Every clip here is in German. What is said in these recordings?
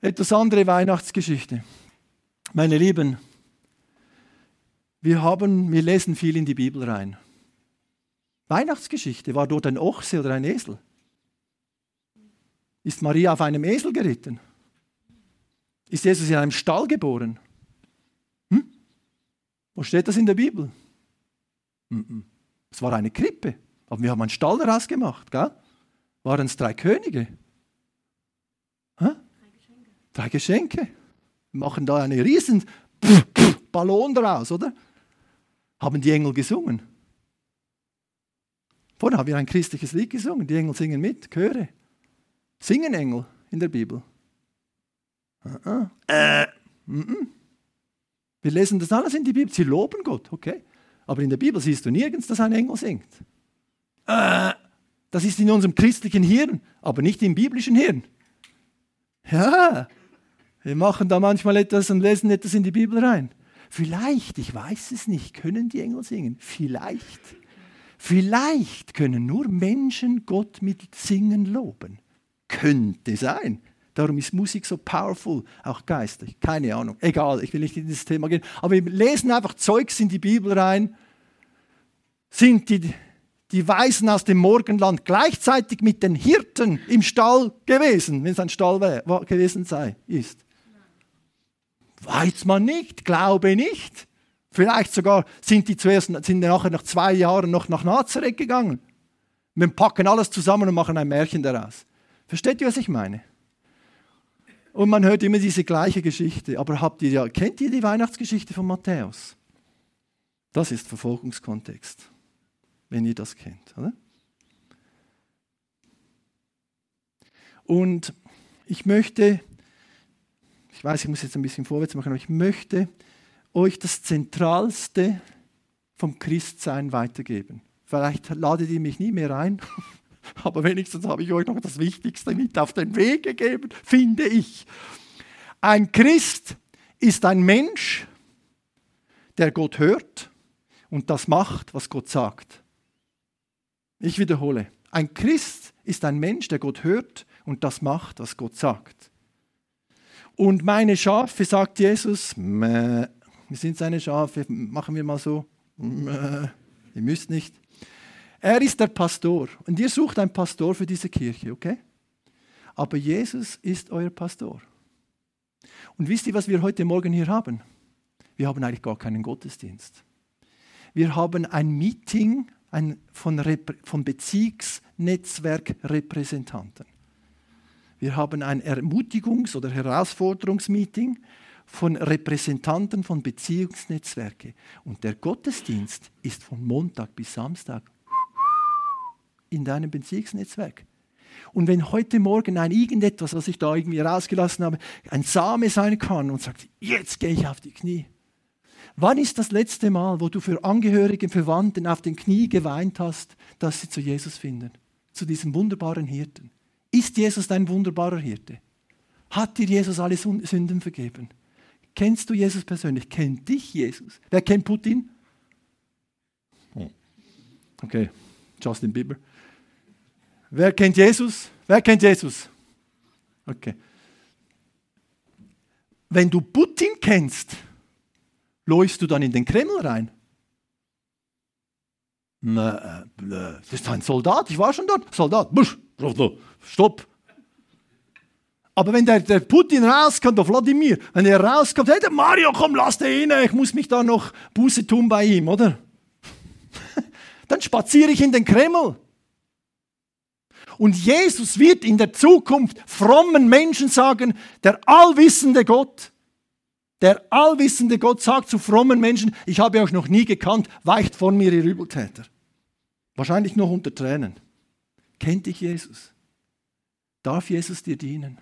Etwas andere Weihnachtsgeschichte. Meine Lieben, wir, haben, wir lesen viel in die Bibel rein. Weihnachtsgeschichte, war dort ein Ochse oder ein Esel? Ist Maria auf einem Esel geritten? Ist Jesus in einem Stall geboren? Hm? Wo steht das in der Bibel? Es war eine Krippe, aber wir haben einen Stall daraus gemacht. Waren es drei Könige? Hä? Drei Geschenke. Wir machen da einen riesen Ballon daraus, oder? Haben die Engel gesungen? Vorhin haben wir ein christliches Lied gesungen. Die Engel singen mit, Chöre. Singen Engel in der Bibel? Uh -uh. Mm wir lesen das alles in die Bibel. Sie loben Gott, okay. Aber in der Bibel siehst du nirgends, dass ein Engel singt. Äh. Das ist in unserem christlichen Hirn, aber nicht im biblischen Hirn. Ja, wir machen da manchmal etwas und lesen etwas in die Bibel rein. Vielleicht, ich weiß es nicht, können die Engel singen. Vielleicht. Vielleicht können nur Menschen Gott mit Singen loben. Könnte sein. Darum ist Musik so powerful, auch geistlich. Keine Ahnung. Egal, ich will nicht in dieses Thema gehen. Aber wir lesen einfach Zeugs in die Bibel rein. Sind die, die Weisen aus dem Morgenland gleichzeitig mit den Hirten im Stall gewesen, wenn es ein Stall war, gewesen sei, ist? Weiß man nicht, glaube nicht. Vielleicht sogar sind die zuerst, sind nachher nach zwei Jahren noch nach Nazareth gegangen. Wir packen alles zusammen und machen ein Märchen daraus. Versteht ihr, was ich meine? Und man hört immer diese gleiche Geschichte. Aber habt ihr ja, kennt ihr die Weihnachtsgeschichte von Matthäus? Das ist Verfolgungskontext, wenn ihr das kennt. Oder? Und ich möchte ich weiß, ich muss jetzt ein bisschen vorwärts machen, aber ich möchte euch das Zentralste vom Christsein weitergeben. Vielleicht ladet ihr mich nie mehr ein, aber wenigstens habe ich euch noch das Wichtigste mit auf den Weg gegeben, finde ich. Ein Christ ist ein Mensch, der Gott hört und das macht, was Gott sagt. Ich wiederhole, ein Christ ist ein Mensch, der Gott hört und das macht, was Gott sagt. Und meine Schafe, sagt Jesus, Mäh. wir sind seine Schafe, machen wir mal so, Mäh. ihr müsst nicht. Er ist der Pastor und ihr sucht einen Pastor für diese Kirche, okay? Aber Jesus ist euer Pastor. Und wisst ihr, was wir heute Morgen hier haben? Wir haben eigentlich gar keinen Gottesdienst. Wir haben ein Meeting ein, von, von Beziehungsnetzwerkrepräsentanten. Wir haben ein Ermutigungs- oder Herausforderungsmeeting von Repräsentanten von Beziehungsnetzwerken. Und der Gottesdienst ist von Montag bis Samstag in deinem Beziehungsnetzwerk. Und wenn heute Morgen ein irgendetwas, was ich da irgendwie rausgelassen habe, ein Same sein kann und sagt, jetzt gehe ich auf die Knie. Wann ist das letzte Mal, wo du für Angehörige, Verwandten auf den Knie geweint hast, dass sie zu Jesus finden? Zu diesem wunderbaren Hirten. Ist Jesus dein wunderbarer Hirte? Hat dir Jesus alle Sünden vergeben? Kennst du Jesus persönlich? Kennt dich Jesus? Wer kennt Putin? Okay, Justin Bieber. Wer kennt Jesus? Wer kennt Jesus? Okay. Wenn du Putin kennst, läufst du dann in den Kreml rein? Na, äh, das ist ein Soldat, ich war schon dort. Soldat, busch, stopp. Aber wenn der, der Putin rauskommt, der Wladimir, wenn er rauskommt, hey, der Mario, komm, lass den rein, ich muss mich da noch Buße tun bei ihm, oder? Dann spaziere ich in den Kreml. Und Jesus wird in der Zukunft frommen Menschen sagen, der allwissende Gott, der allwissende Gott sagt zu frommen Menschen, ich habe euch noch nie gekannt, weicht von mir, ihr Übeltäter. Wahrscheinlich noch unter Tränen. Kennt dich Jesus? Darf Jesus dir dienen?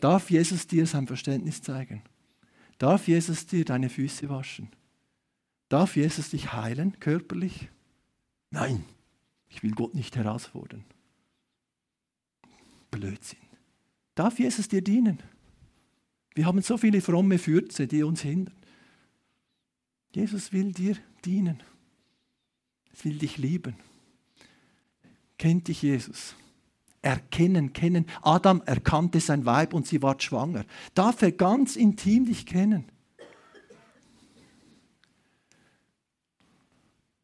Darf Jesus dir sein Verständnis zeigen? Darf Jesus dir deine Füße waschen? Darf Jesus dich heilen körperlich? Nein, ich will Gott nicht herausfordern. Blödsinn. Darf Jesus dir dienen? Wir haben so viele fromme Fürze, die uns hindern. Jesus will dir dienen. Er will dich lieben. Kennt dich Jesus? Erkennen, kennen. Adam erkannte sein Weib und sie war schwanger. Darf er ganz intim dich kennen.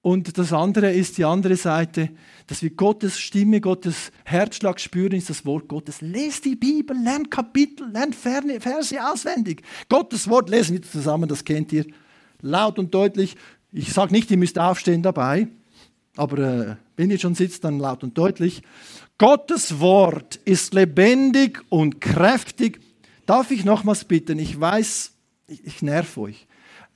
Und das andere ist die andere Seite, dass wir Gottes Stimme, Gottes Herzschlag spüren, ist das Wort Gottes. Lest die Bibel, lernt Kapitel, lernt Verse auswendig. Gottes Wort lesen wir zusammen, das kennt ihr. Laut und deutlich. Ich sage nicht, ihr müsst aufstehen dabei, aber äh, wenn ihr schon sitzt, dann laut und deutlich. Gottes Wort ist lebendig und kräftig. Darf ich nochmals bitten? Ich weiß, ich, ich nerv euch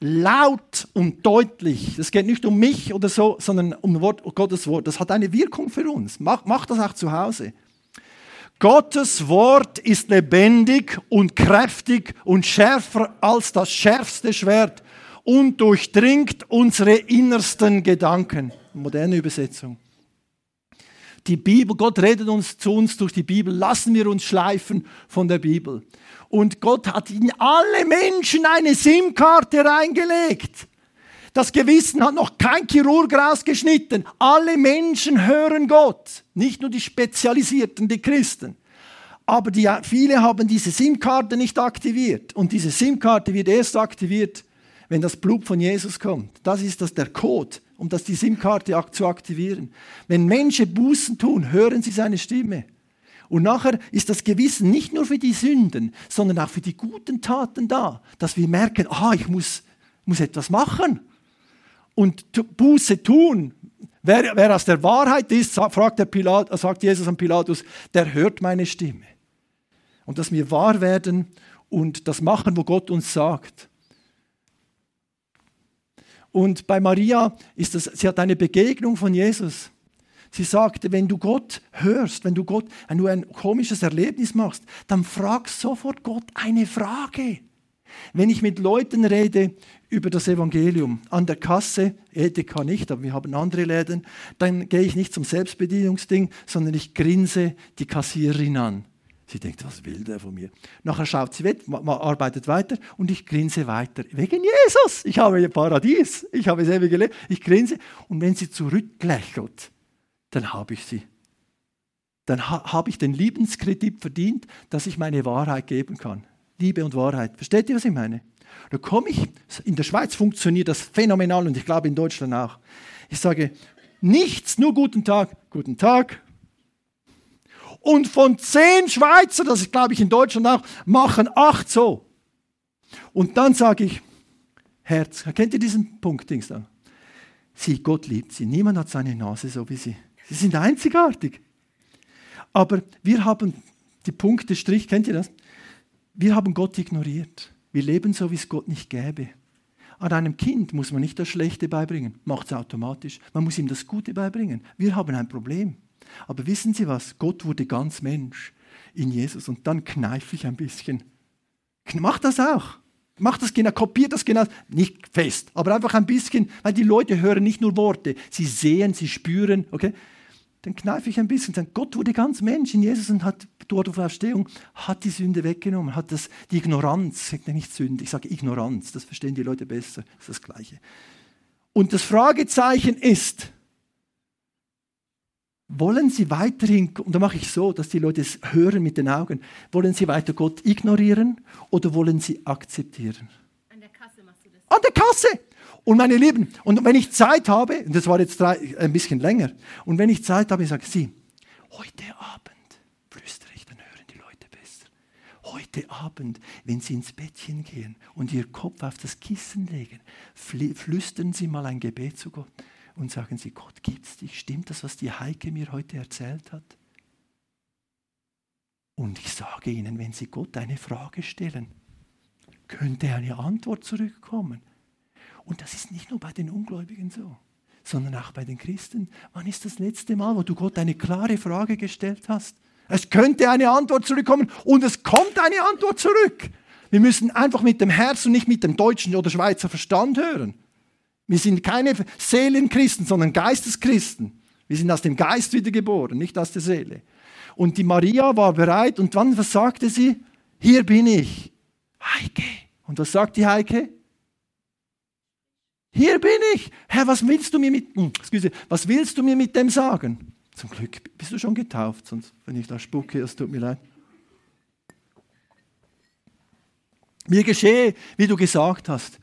laut und deutlich. Es geht nicht um mich oder so, sondern um Wort, Gottes Wort. Das hat eine Wirkung für uns. Mach, mach das auch zu Hause. Gottes Wort ist lebendig und kräftig und schärfer als das schärfste Schwert und durchdringt unsere innersten Gedanken. Moderne Übersetzung. Die Bibel, Gott redet uns zu uns durch die Bibel. Lassen wir uns schleifen von der Bibel. Und Gott hat in alle Menschen eine SIM-Karte reingelegt. Das Gewissen hat noch kein Chirurg rausgeschnitten. Alle Menschen hören Gott, nicht nur die Spezialisierten, die Christen. Aber die, viele haben diese SIM-Karte nicht aktiviert. Und diese SIM-Karte wird erst aktiviert, wenn das Blut von Jesus kommt. Das ist das der Code, um das die SIM-Karte zu aktivieren. Wenn Menschen Bußen tun, hören sie seine Stimme. Und nachher ist das Gewissen nicht nur für die Sünden, sondern auch für die guten Taten da, dass wir merken, ah, ich muss, muss etwas machen und Buße tun. Wer, wer aus der Wahrheit ist, fragt der Pilat, sagt Jesus an Pilatus, der hört meine Stimme. Und dass wir wahr werden und das machen, wo Gott uns sagt. Und bei Maria ist das, sie hat eine Begegnung von Jesus. Sie sagte, wenn du Gott hörst, wenn du Gott wenn du ein komisches Erlebnis machst, dann frag sofort Gott eine Frage. Wenn ich mit Leuten rede über das Evangelium an der Kasse, Edeka nicht, aber wir haben andere Läden, dann gehe ich nicht zum Selbstbedienungsding, sondern ich grinse die Kassiererin an. Sie denkt, was will der von mir? Nachher schaut sie weg, arbeitet weiter und ich grinse weiter. Wegen Jesus! Ich habe ein Paradies, ich habe es ewig gelebt. Ich grinse und wenn sie zurücklächelt, dann habe ich sie. Dann ha habe ich den Liebenskredit verdient, dass ich meine Wahrheit geben kann. Liebe und Wahrheit. Versteht ihr, was ich meine? Da komme ich, in der Schweiz funktioniert das phänomenal und ich glaube in Deutschland auch. Ich sage, nichts, nur guten Tag, guten Tag. Und von zehn Schweizer, das ist glaube ich in Deutschland auch, machen acht so. Und dann sage ich, Herz, kennt ihr diesen Punkt, Dings da? Sie, Gott liebt sie. Niemand hat seine Nase so wie sie. Sie sind einzigartig. Aber wir haben die Punkte Strich, kennt ihr das? Wir haben Gott ignoriert. Wir leben so, wie es Gott nicht gäbe. An einem Kind muss man nicht das Schlechte beibringen, macht es automatisch. Man muss ihm das Gute beibringen. Wir haben ein Problem. Aber wissen Sie was? Gott wurde ganz Mensch in Jesus und dann kneife ich ein bisschen. Mach das auch. Mach das genau, kopiert das genau, nicht fest, aber einfach ein bisschen, weil die Leute hören nicht nur Worte, sie sehen, sie spüren, okay? dann kneife ich ein bisschen sage, Gott wurde ganz Mensch in Jesus und hat dort auf Auferstehung, hat die Sünde weggenommen, hat das, die Ignoranz, ich sage nicht Sünde, ich sage Ignoranz, das verstehen die Leute besser, das ist das Gleiche. Und das Fragezeichen ist, wollen Sie weiterhin, und da mache ich so, dass die Leute es hören mit den Augen, wollen Sie weiter Gott ignorieren oder wollen Sie akzeptieren? An der Kasse machst du das. An der Kasse! Und meine Lieben, und wenn ich Zeit habe, und das war jetzt drei, ein bisschen länger, und wenn ich Zeit habe, ich sage Sie, heute Abend, flüstere ich, dann hören die Leute besser. Heute Abend, wenn Sie ins Bettchen gehen und Ihr Kopf auf das Kissen legen, flüstern Sie mal ein Gebet zu Gott und sagen Sie, Gott gibt's dich? Stimmt das, was die Heike mir heute erzählt hat? Und ich sage Ihnen, wenn Sie Gott eine Frage stellen, könnte eine Antwort zurückkommen. Und das ist nicht nur bei den Ungläubigen so, sondern auch bei den Christen. Wann ist das letzte Mal, wo du Gott eine klare Frage gestellt hast? Es könnte eine Antwort zurückkommen und es kommt eine Antwort zurück. Wir müssen einfach mit dem Herz und nicht mit dem deutschen oder Schweizer Verstand hören. Wir sind keine Seelenchristen, sondern Geisteschristen. Wir sind aus dem Geist wiedergeboren, nicht aus der Seele. Und die Maria war bereit und dann, was sagte sie? Hier bin ich. Heike. Und was sagt die Heike? Hier bin ich. Herr, was willst du mir mit, hm, excuse, was willst du mir mit dem sagen? Zum Glück bist du schon getauft, sonst, wenn ich da spucke, es tut mir leid. Mir geschehe, wie du gesagt hast.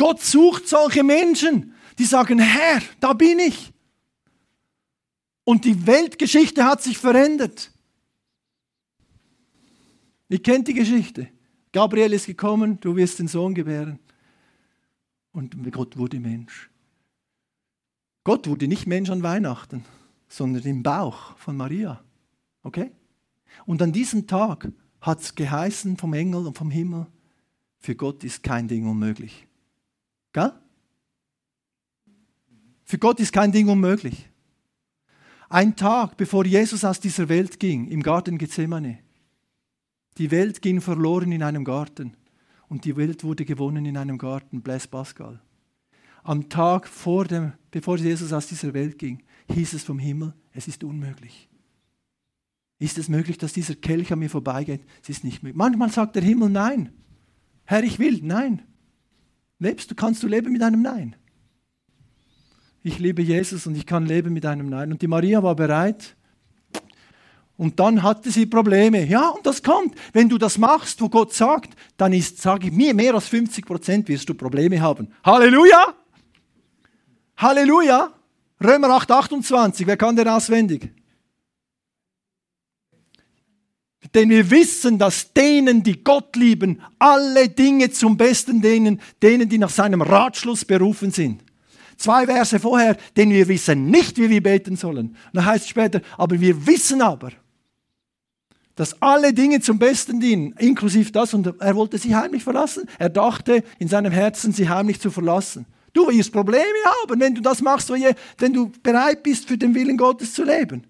Gott sucht solche Menschen, die sagen, Herr, da bin ich. Und die Weltgeschichte hat sich verändert. Ihr kennt die Geschichte. Gabriel ist gekommen, du wirst den Sohn gebären. Und Gott wurde Mensch. Gott wurde nicht Mensch an Weihnachten, sondern im Bauch von Maria. Okay? Und an diesem Tag hat es geheißen vom Engel und vom Himmel, für Gott ist kein Ding unmöglich. Gell? Für Gott ist kein Ding unmöglich. Ein Tag, bevor Jesus aus dieser Welt ging, im Garten Gethsemane. Die Welt ging verloren in einem Garten und die Welt wurde gewonnen in einem Garten, Blaise Pascal. Am Tag vor dem, bevor Jesus aus dieser Welt ging, hieß es vom Himmel, es ist unmöglich. Ist es möglich, dass dieser Kelch an mir vorbeigeht? Es ist nicht möglich. Manchmal sagt der Himmel Nein. Herr, ich will, nein. Lebst du, kannst du leben mit einem Nein? Ich liebe Jesus und ich kann leben mit einem Nein. Und die Maria war bereit. Und dann hatte sie Probleme. Ja, und das kommt. Wenn du das machst, wo Gott sagt, dann ist, sage ich mir, mehr als 50 Prozent wirst du Probleme haben. Halleluja! Halleluja! Römer 8, 28. Wer kann den auswendig? Denn wir wissen, dass denen, die Gott lieben, alle Dinge zum Besten denen, denen, die nach seinem Ratschluss berufen sind. Zwei Verse vorher, denn wir wissen nicht, wie wir beten sollen. Dann heißt es später, aber wir wissen aber, dass alle Dinge zum Besten dienen, inklusive das. Und er wollte sie heimlich verlassen. Er dachte in seinem Herzen, sie heimlich zu verlassen. Du wirst Probleme haben, wenn du das machst, wenn du bereit bist, für den Willen Gottes zu leben.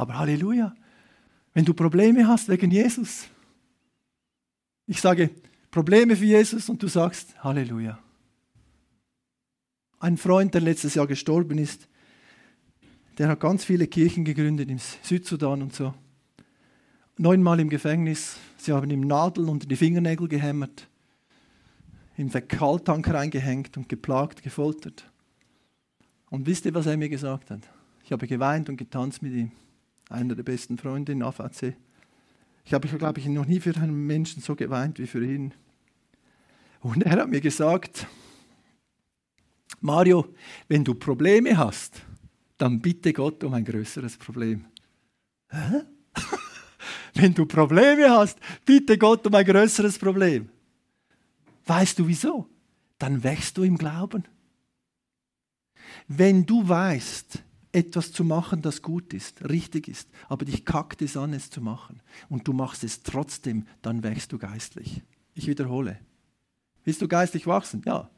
Aber Halleluja, wenn du Probleme hast wegen Jesus, ich sage Probleme für Jesus und du sagst Halleluja. Ein Freund, der letztes Jahr gestorben ist, der hat ganz viele Kirchen gegründet im Südsudan und so. Neunmal im Gefängnis. Sie haben ihm Nadeln unter die Fingernägel gehämmert, im Fäkaltank reingehängt und geplagt, gefoltert. Und wisst ihr, was er mir gesagt hat? Ich habe geweint und getanzt mit ihm einer der besten Freunde in AVC. Ich habe, glaube ich, noch nie für einen Menschen so geweint wie für ihn. Und er hat mir gesagt, Mario, wenn du Probleme hast, dann bitte Gott um ein größeres Problem. Hä? wenn du Probleme hast, bitte Gott um ein größeres Problem. Weißt du wieso? Dann wächst du im Glauben. Wenn du weißt, etwas zu machen, das gut ist, richtig ist, aber dich kackt es an, es zu machen und du machst es trotzdem, dann wächst du geistlich. Ich wiederhole. Willst du geistlich wachsen? Ja.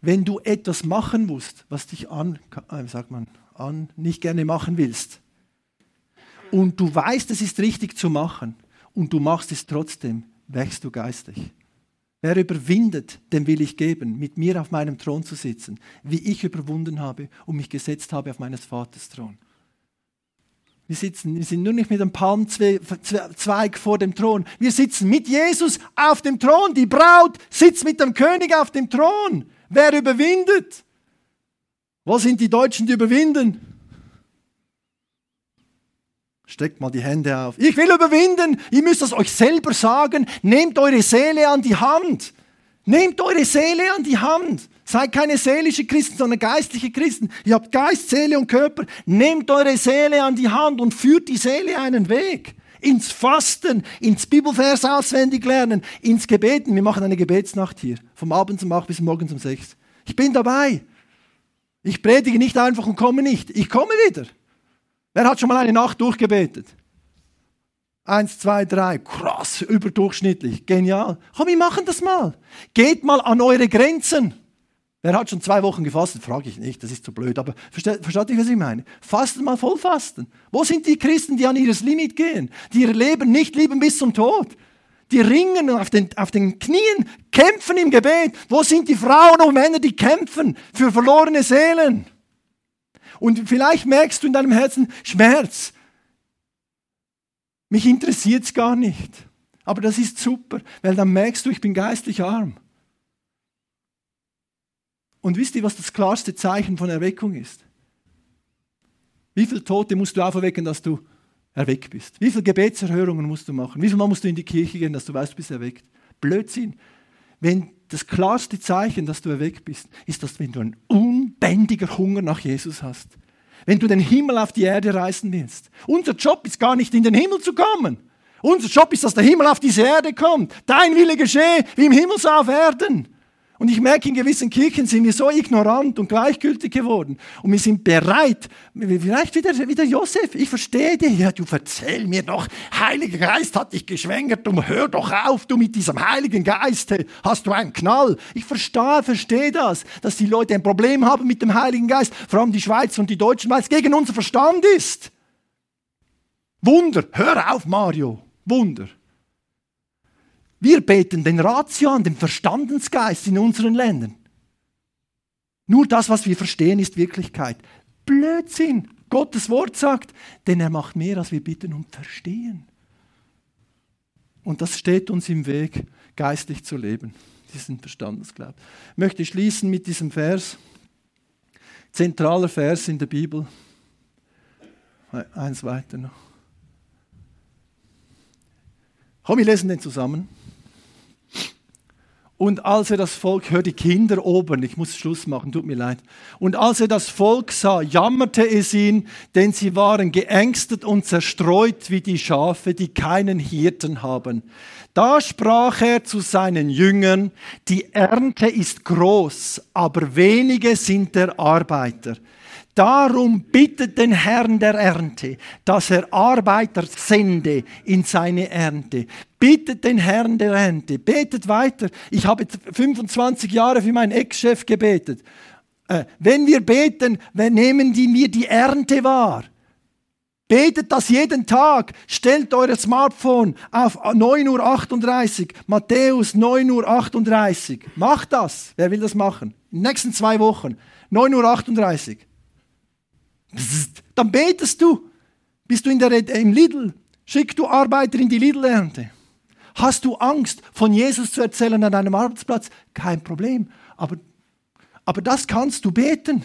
Wenn du etwas machen musst, was dich an, äh, sagt man, an, nicht gerne machen willst, und du weißt, es ist richtig zu machen, und du machst es trotzdem, wächst du geistlich. Wer überwindet, dem will ich geben, mit mir auf meinem Thron zu sitzen, wie ich überwunden habe und mich gesetzt habe auf meines Vaters Thron. Wir sitzen, wir sind nur nicht mit einem Palmzweig vor dem Thron. Wir sitzen mit Jesus auf dem Thron. Die Braut sitzt mit dem König auf dem Thron. Wer überwindet? Wo sind die Deutschen, die überwinden? Steckt mal die Hände auf. Ich will überwinden. Ihr müsst das euch selber sagen. Nehmt eure Seele an die Hand. Nehmt eure Seele an die Hand. Seid keine seelische Christen, sondern geistliche Christen. Ihr habt Geist, Seele und Körper. Nehmt eure Seele an die Hand und führt die Seele einen Weg. Ins Fasten, ins Bibelvers auswendig lernen, ins Gebeten. Wir machen eine Gebetsnacht hier. Vom Abend um 8 bis morgens um 6. Ich bin dabei. Ich predige nicht einfach und komme nicht. Ich komme wieder. Wer hat schon mal eine Nacht durchgebetet? Eins, zwei, drei. Krass, überdurchschnittlich. Genial. Komm, wir machen das mal. Geht mal an eure Grenzen. Wer hat schon zwei Wochen gefastet? Frage ich nicht, das ist zu blöd. Aber versteht, versteht ihr, was ich meine? Fasten mal voll fasten. Wo sind die Christen, die an ihres Limit gehen? Die ihr Leben nicht lieben bis zum Tod? Die ringen auf den, auf den Knien, kämpfen im Gebet. Wo sind die Frauen und Männer, die kämpfen für verlorene Seelen? Und vielleicht merkst du in deinem Herzen Schmerz. Mich interessiert es gar nicht. Aber das ist super, weil dann merkst du, ich bin geistlich arm. Und wisst ihr, was das klarste Zeichen von Erweckung ist? Wie viele Tote musst du auferwecken, dass du erweckt bist? Wie viele Gebetserhörungen musst du machen? Wie viel Mal musst du in die Kirche gehen, dass du weißt, du bist erweckt? Blödsinn. Wenn das klarste Zeichen, dass du erweckt bist, ist, dass wenn du einen unbändiger Hunger nach Jesus hast, wenn du den Himmel auf die Erde reißen willst. Unser Job ist gar nicht in den Himmel zu kommen. Unser Job ist, dass der Himmel auf diese Erde kommt. Dein Wille geschehe, wie im Himmel so auf Erden. Und ich merke, in gewissen Kirchen sind wir so ignorant und gleichgültig geworden. Und wir sind bereit, vielleicht wieder, wieder Josef, ich verstehe dich, ja, du erzähl mir doch, Heiliger Geist hat dich geschwängert, du hör doch auf, du mit diesem Heiligen Geist, hast du einen Knall. Ich verstehe, verstehe das, dass die Leute ein Problem haben mit dem Heiligen Geist, vor allem die Schweiz und die Deutschen, weil es gegen unser Verstand ist. Wunder, hör auf, Mario, Wunder. Wir beten den Ratio an, den Verstandensgeist in unseren Ländern. Nur das, was wir verstehen, ist Wirklichkeit. Blödsinn. Gottes Wort sagt, denn er macht mehr, als wir bitten und verstehen. Und das steht uns im Weg, geistlich zu leben, diesen Verstandesglaub. Ich möchte schließen mit diesem Vers, zentraler Vers in der Bibel. Eins weiter noch. Komm, wir lesen den zusammen. Und als er das Volk, hör die Kinder oben, ich muss Schluss machen, tut mir leid. Und als er das Volk sah, jammerte es ihn, denn sie waren geängstet und zerstreut wie die Schafe, die keinen Hirten haben. Da sprach er zu seinen Jüngern, die Ernte ist groß, aber wenige sind der Arbeiter. Darum bittet den Herrn der Ernte, dass er Arbeiter sende in seine Ernte. Bittet den Herrn der Ernte. Betet weiter. Ich habe 25 Jahre für meinen Ex-Chef gebetet. Äh, wenn wir beten, nehmen die mir die Ernte wahr. Betet das jeden Tag. Stellt euer Smartphone auf 9.38 Uhr. Matthäus 9.38 Uhr. Macht das. Wer will das machen? In den nächsten zwei Wochen. 9.38 Uhr. Dann betest du. Bist du in der, im Lidl? Schick du Arbeiter in die Lidl-Ernte. Hast du Angst, von Jesus zu erzählen an deinem Arbeitsplatz? Kein Problem. Aber, aber das kannst du beten.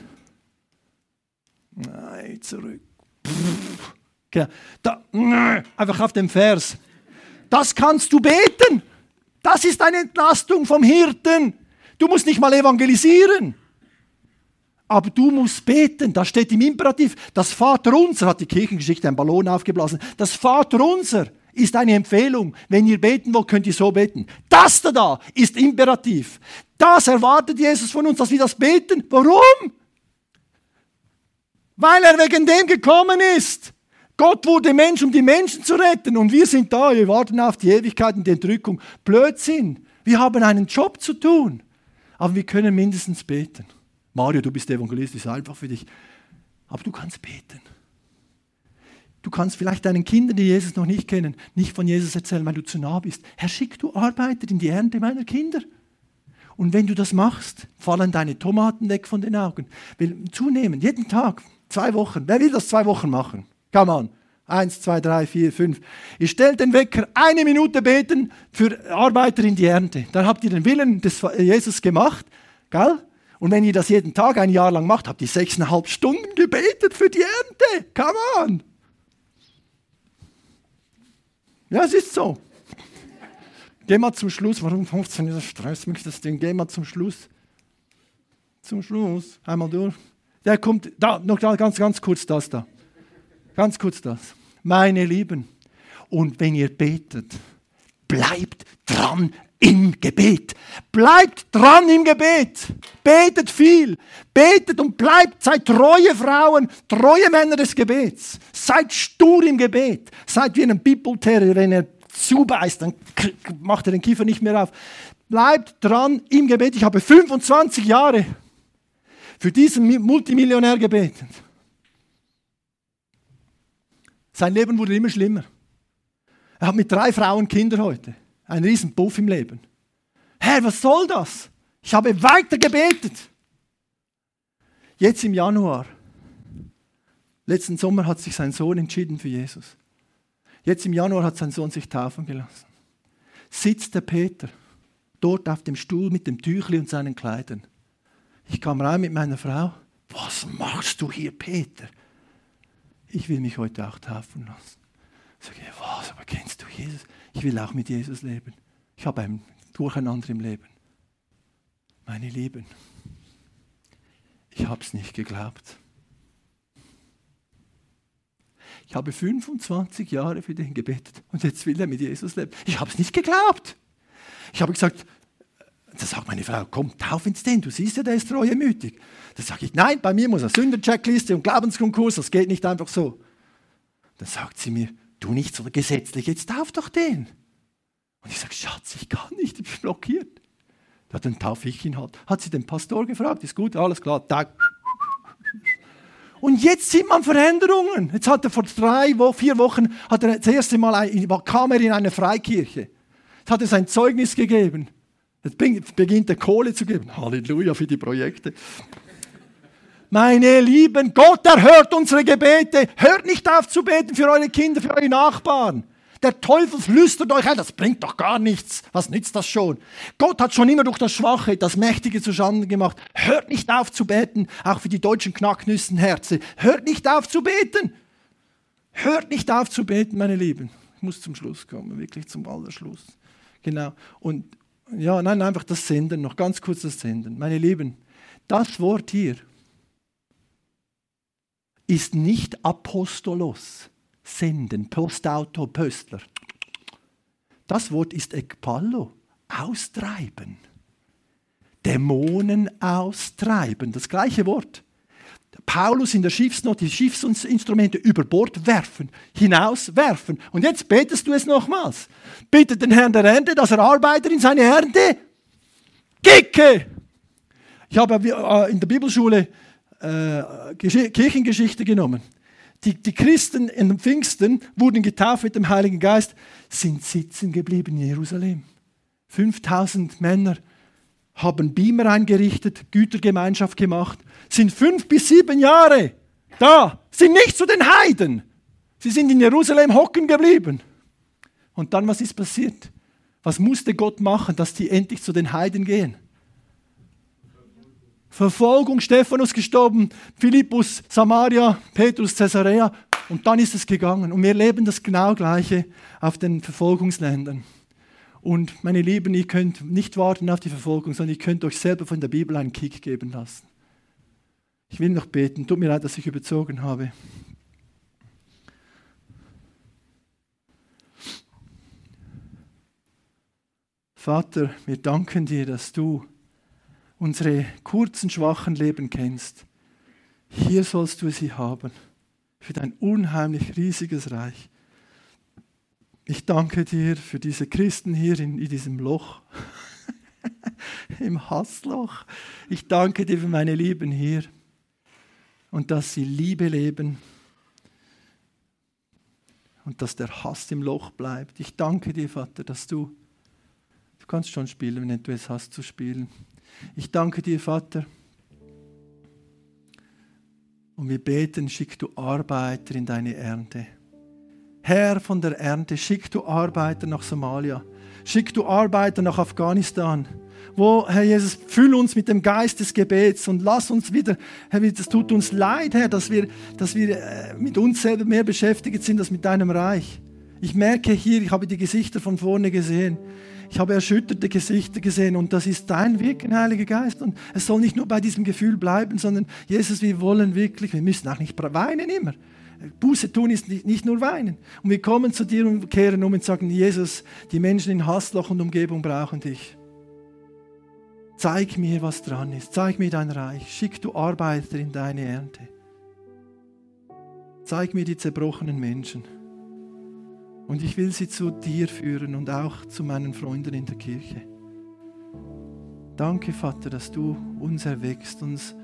Nein, zurück. Da, einfach auf dem Vers. Das kannst du beten. Das ist eine Entlastung vom Hirten. Du musst nicht mal evangelisieren. Aber du musst beten. Das steht im Imperativ. Das Vaterunser hat die Kirchengeschichte einen Ballon aufgeblasen. Das Vaterunser ist eine Empfehlung. Wenn ihr beten wollt, könnt ihr so beten. Das da, da ist Imperativ. Das erwartet Jesus von uns, dass wir das beten. Warum? Weil er wegen dem gekommen ist. Gott wurde Mensch, um die Menschen zu retten. Und wir sind da, wir warten auf die Ewigkeit in der Entrückung. Blödsinn. Wir haben einen Job zu tun. Aber wir können mindestens beten. Mario, du bist Evangelist, ist einfach für dich. Aber du kannst beten. Du kannst vielleicht deinen Kindern, die Jesus noch nicht kennen, nicht von Jesus erzählen, weil du zu nah bist. Herr, schick du Arbeiter in die Ernte meiner Kinder. Und wenn du das machst, fallen deine Tomaten weg von den Augen. Will zunehmen, jeden Tag, zwei Wochen. Wer will das zwei Wochen machen? Come on. Eins, zwei, drei, vier, fünf. Ihr stellt den Wecker, eine Minute beten für Arbeiter in die Ernte. Dann habt ihr den Willen des Jesus gemacht. Gell? Und wenn ihr das jeden Tag ein Jahr lang macht, habt ihr sechseinhalb Stunden gebetet für die Ernte. Come on. Ja, es ist so. Geh mal zum Schluss. Warum funktioniert das? Stresst mich das Ding. Geh mal zum Schluss. Zum Schluss. Einmal durch. Der kommt, da, noch ganz, ganz kurz das da. Ganz kurz das. Meine Lieben. Und wenn ihr betet, bleibt dran im Gebet. Bleibt dran im Gebet. Betet viel. Betet und bleibt. Seid treue Frauen, treue Männer des Gebets. Seid stur im Gebet. Seid wie ein Bibelterrier, wenn er zubeißt, dann macht er den Kiefer nicht mehr auf. Bleibt dran im Gebet. Ich habe 25 Jahre für diesen Multimillionär gebetet. Sein Leben wurde immer schlimmer. Er hat mit drei Frauen Kinder heute. Ein riesen Buff im Leben. Herr, was soll das? Ich habe weiter gebetet. Jetzt im Januar, letzten Sommer hat sich sein Sohn entschieden für Jesus. Jetzt im Januar hat sein Sohn sich taufen gelassen. Sitzt der Peter dort auf dem Stuhl mit dem Tüchli und seinen Kleidern. Ich kam rein mit meiner Frau. Was machst du hier, Peter? ich will mich heute auch taufen lassen. Sage ich, was, aber kennst du Jesus? Ich will auch mit Jesus leben. Ich habe ein Durcheinander im Leben. Meine Lieben, ich habe es nicht geglaubt. Ich habe 25 Jahre für den gebetet und jetzt will er mit Jesus leben. Ich habe es nicht geglaubt. Ich habe gesagt, da sagt meine Frau, komm, tauf ins den, du siehst ja, der ist treuemütig. Da sage ich, nein, bei mir muss eine Sündencheckliste und Glaubenskonkurs, das geht nicht einfach so. Dann sagt sie mir, du nicht so gesetzlich, jetzt tauf doch den. Und ich sage, Schatz, ich kann nicht, ich bin blockiert. Ja, dann taufe ich ihn halt. Hat sie den Pastor gefragt, ist gut, alles klar, Tag. Und jetzt sieht man Veränderungen. Jetzt hat er vor drei, vier Wochen, hat er das erste Mal, kam er in eine Freikirche. Jetzt hat er sein Zeugnis gegeben. Jetzt beginnt er Kohle zu geben. Halleluja für die Projekte. Meine Lieben, Gott erhört unsere Gebete. Hört nicht auf zu beten für eure Kinder, für eure Nachbarn. Der Teufel flüstert euch ein, das bringt doch gar nichts. Was nützt das schon? Gott hat schon immer durch das Schwache das Mächtige zustande gemacht. Hört nicht auf zu beten, auch für die deutschen Knacknüssenherze. Hört nicht auf zu beten. Hört nicht auf zu beten, meine Lieben. Ich muss zum Schluss kommen, wirklich zum Allerschluss. Genau. Und ja, nein, einfach das Senden, noch ganz kurz das Senden. Meine Lieben, das Wort hier ist nicht Apostolos senden, Postauto, Pöstler. Das Wort ist ekpallo, austreiben. Dämonen austreiben, das gleiche Wort. Paulus in der Schiffsnot, die Schiffsinstrumente über Bord werfen, hinauswerfen. Und jetzt betest du es nochmals. Bitte den Herrn der Ernte, dass er Arbeiter in seine Ernte gicke. Ich habe äh, in der Bibelschule äh, Kirchengeschichte genommen die, die Christen in Pfingsten wurden getauft mit dem Heiligen Geist, sind sitzen geblieben in Jerusalem. 5000 Männer haben Beamer eingerichtet, Gütergemeinschaft gemacht, sind fünf bis sieben Jahre da, sind nicht zu den Heiden. Sie sind in Jerusalem hocken geblieben. Und dann, was ist passiert? Was musste Gott machen, dass die endlich zu den Heiden gehen? Verfolgung, Stephanus gestorben, Philippus, Samaria, Petrus, Caesarea und dann ist es gegangen. Und wir leben das genau gleiche auf den Verfolgungsländern. Und meine Lieben, ihr könnt nicht warten auf die Verfolgung, sondern ihr könnt euch selber von der Bibel einen Kick geben lassen. Ich will noch beten. Tut mir leid, dass ich überzogen habe. Vater, wir danken dir, dass du unsere kurzen, schwachen Leben kennst. Hier sollst du sie haben, für dein unheimlich riesiges Reich. Ich danke dir für diese Christen hier in, in diesem Loch, im Hassloch. Ich danke dir für meine Lieben hier und dass sie Liebe leben und dass der Hass im Loch bleibt. Ich danke dir, Vater, dass du, du kannst schon spielen, wenn du es hast zu spielen. Ich danke dir, Vater. Und wir beten, schick du Arbeiter in deine Ernte. Herr von der Ernte, schick du Arbeiter nach Somalia. Schick du Arbeiter nach Afghanistan. Wo, Herr Jesus, füll uns mit dem Geist des Gebets und lass uns wieder, Herr, das tut uns leid, Herr, dass wir, dass wir äh, mit uns selber mehr beschäftigt sind als mit deinem Reich. Ich merke hier, ich habe die Gesichter von vorne gesehen. Ich habe erschütterte Gesichter gesehen und das ist dein Wirken, Heiliger Geist. Und es soll nicht nur bei diesem Gefühl bleiben, sondern Jesus, wir wollen wirklich, wir müssen auch nicht weinen immer. Buße tun ist nicht nur weinen. Und wir kommen zu dir und kehren um und sagen, Jesus, die Menschen in Hassloch und Umgebung brauchen dich. Zeig mir, was dran ist. Zeig mir dein Reich. Schick du Arbeiter in deine Ernte. Zeig mir die zerbrochenen Menschen. Und ich will sie zu dir führen und auch zu meinen Freunden in der Kirche. Danke, Vater, dass du uns erwächst, uns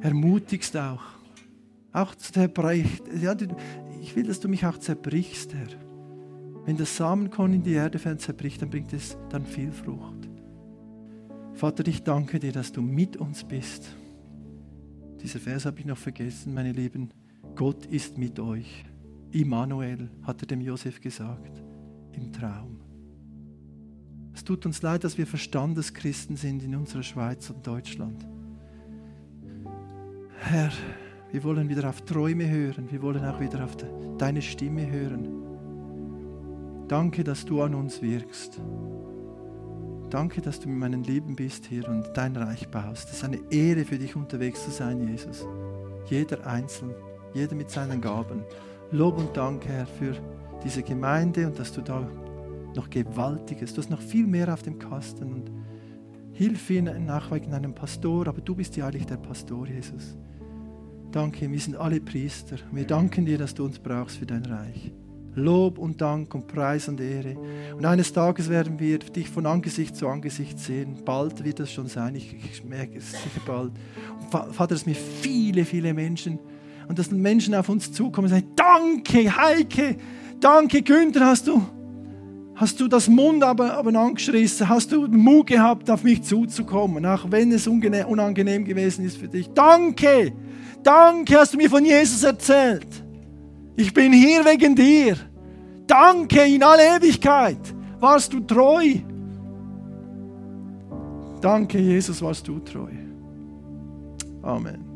ermutigst auch. Auch zerbricht. Ja, ich will, dass du mich auch zerbrichst, Herr. Wenn das Samenkorn in die Erde fällt, zerbricht, dann bringt es dann viel Frucht. Vater, ich danke dir, dass du mit uns bist. Dieser Vers habe ich noch vergessen, meine Lieben. Gott ist mit euch. Immanuel, hat er dem Josef gesagt, im Traum. Es tut uns leid, dass wir Verstandeschristen sind in unserer Schweiz und Deutschland. Herr, Wir wollen wieder auf Träume hören. Wir wollen auch wieder auf deine Stimme hören. Danke, dass du an uns wirkst. Danke, dass du mit meinem Leben bist hier und dein Reich baust. Es ist eine Ehre für dich unterwegs zu sein, Jesus. Jeder einzeln, jeder mit seinen Gaben. Lob und Dank, Herr, für diese Gemeinde und dass du da noch Gewaltiges, du hast noch viel mehr auf dem Kasten und hilf ihnen nach wegen einem Pastor, aber du bist ja eigentlich der Pastor, Jesus. Danke, wir sind alle Priester. Wir danken dir, dass du uns brauchst für dein Reich. Lob und Dank und Preis und Ehre. Und eines Tages werden wir dich von Angesicht zu Angesicht sehen. Bald wird das schon sein. Ich, ich merke es sicher bald. Und Vater, dass mir viele, viele Menschen und dass Menschen auf uns zukommen und sagen: Danke, Heike, danke, Günther, hast du, hast du das Mund aber, aber angeschrissen, hast du Mut gehabt, auf mich zuzukommen, auch wenn es unangenehm gewesen ist für dich. Danke, danke, hast du mir von Jesus erzählt. Ich bin hier wegen dir. Danke in alle Ewigkeit. Warst du treu? Danke, Jesus, warst du treu. Amen.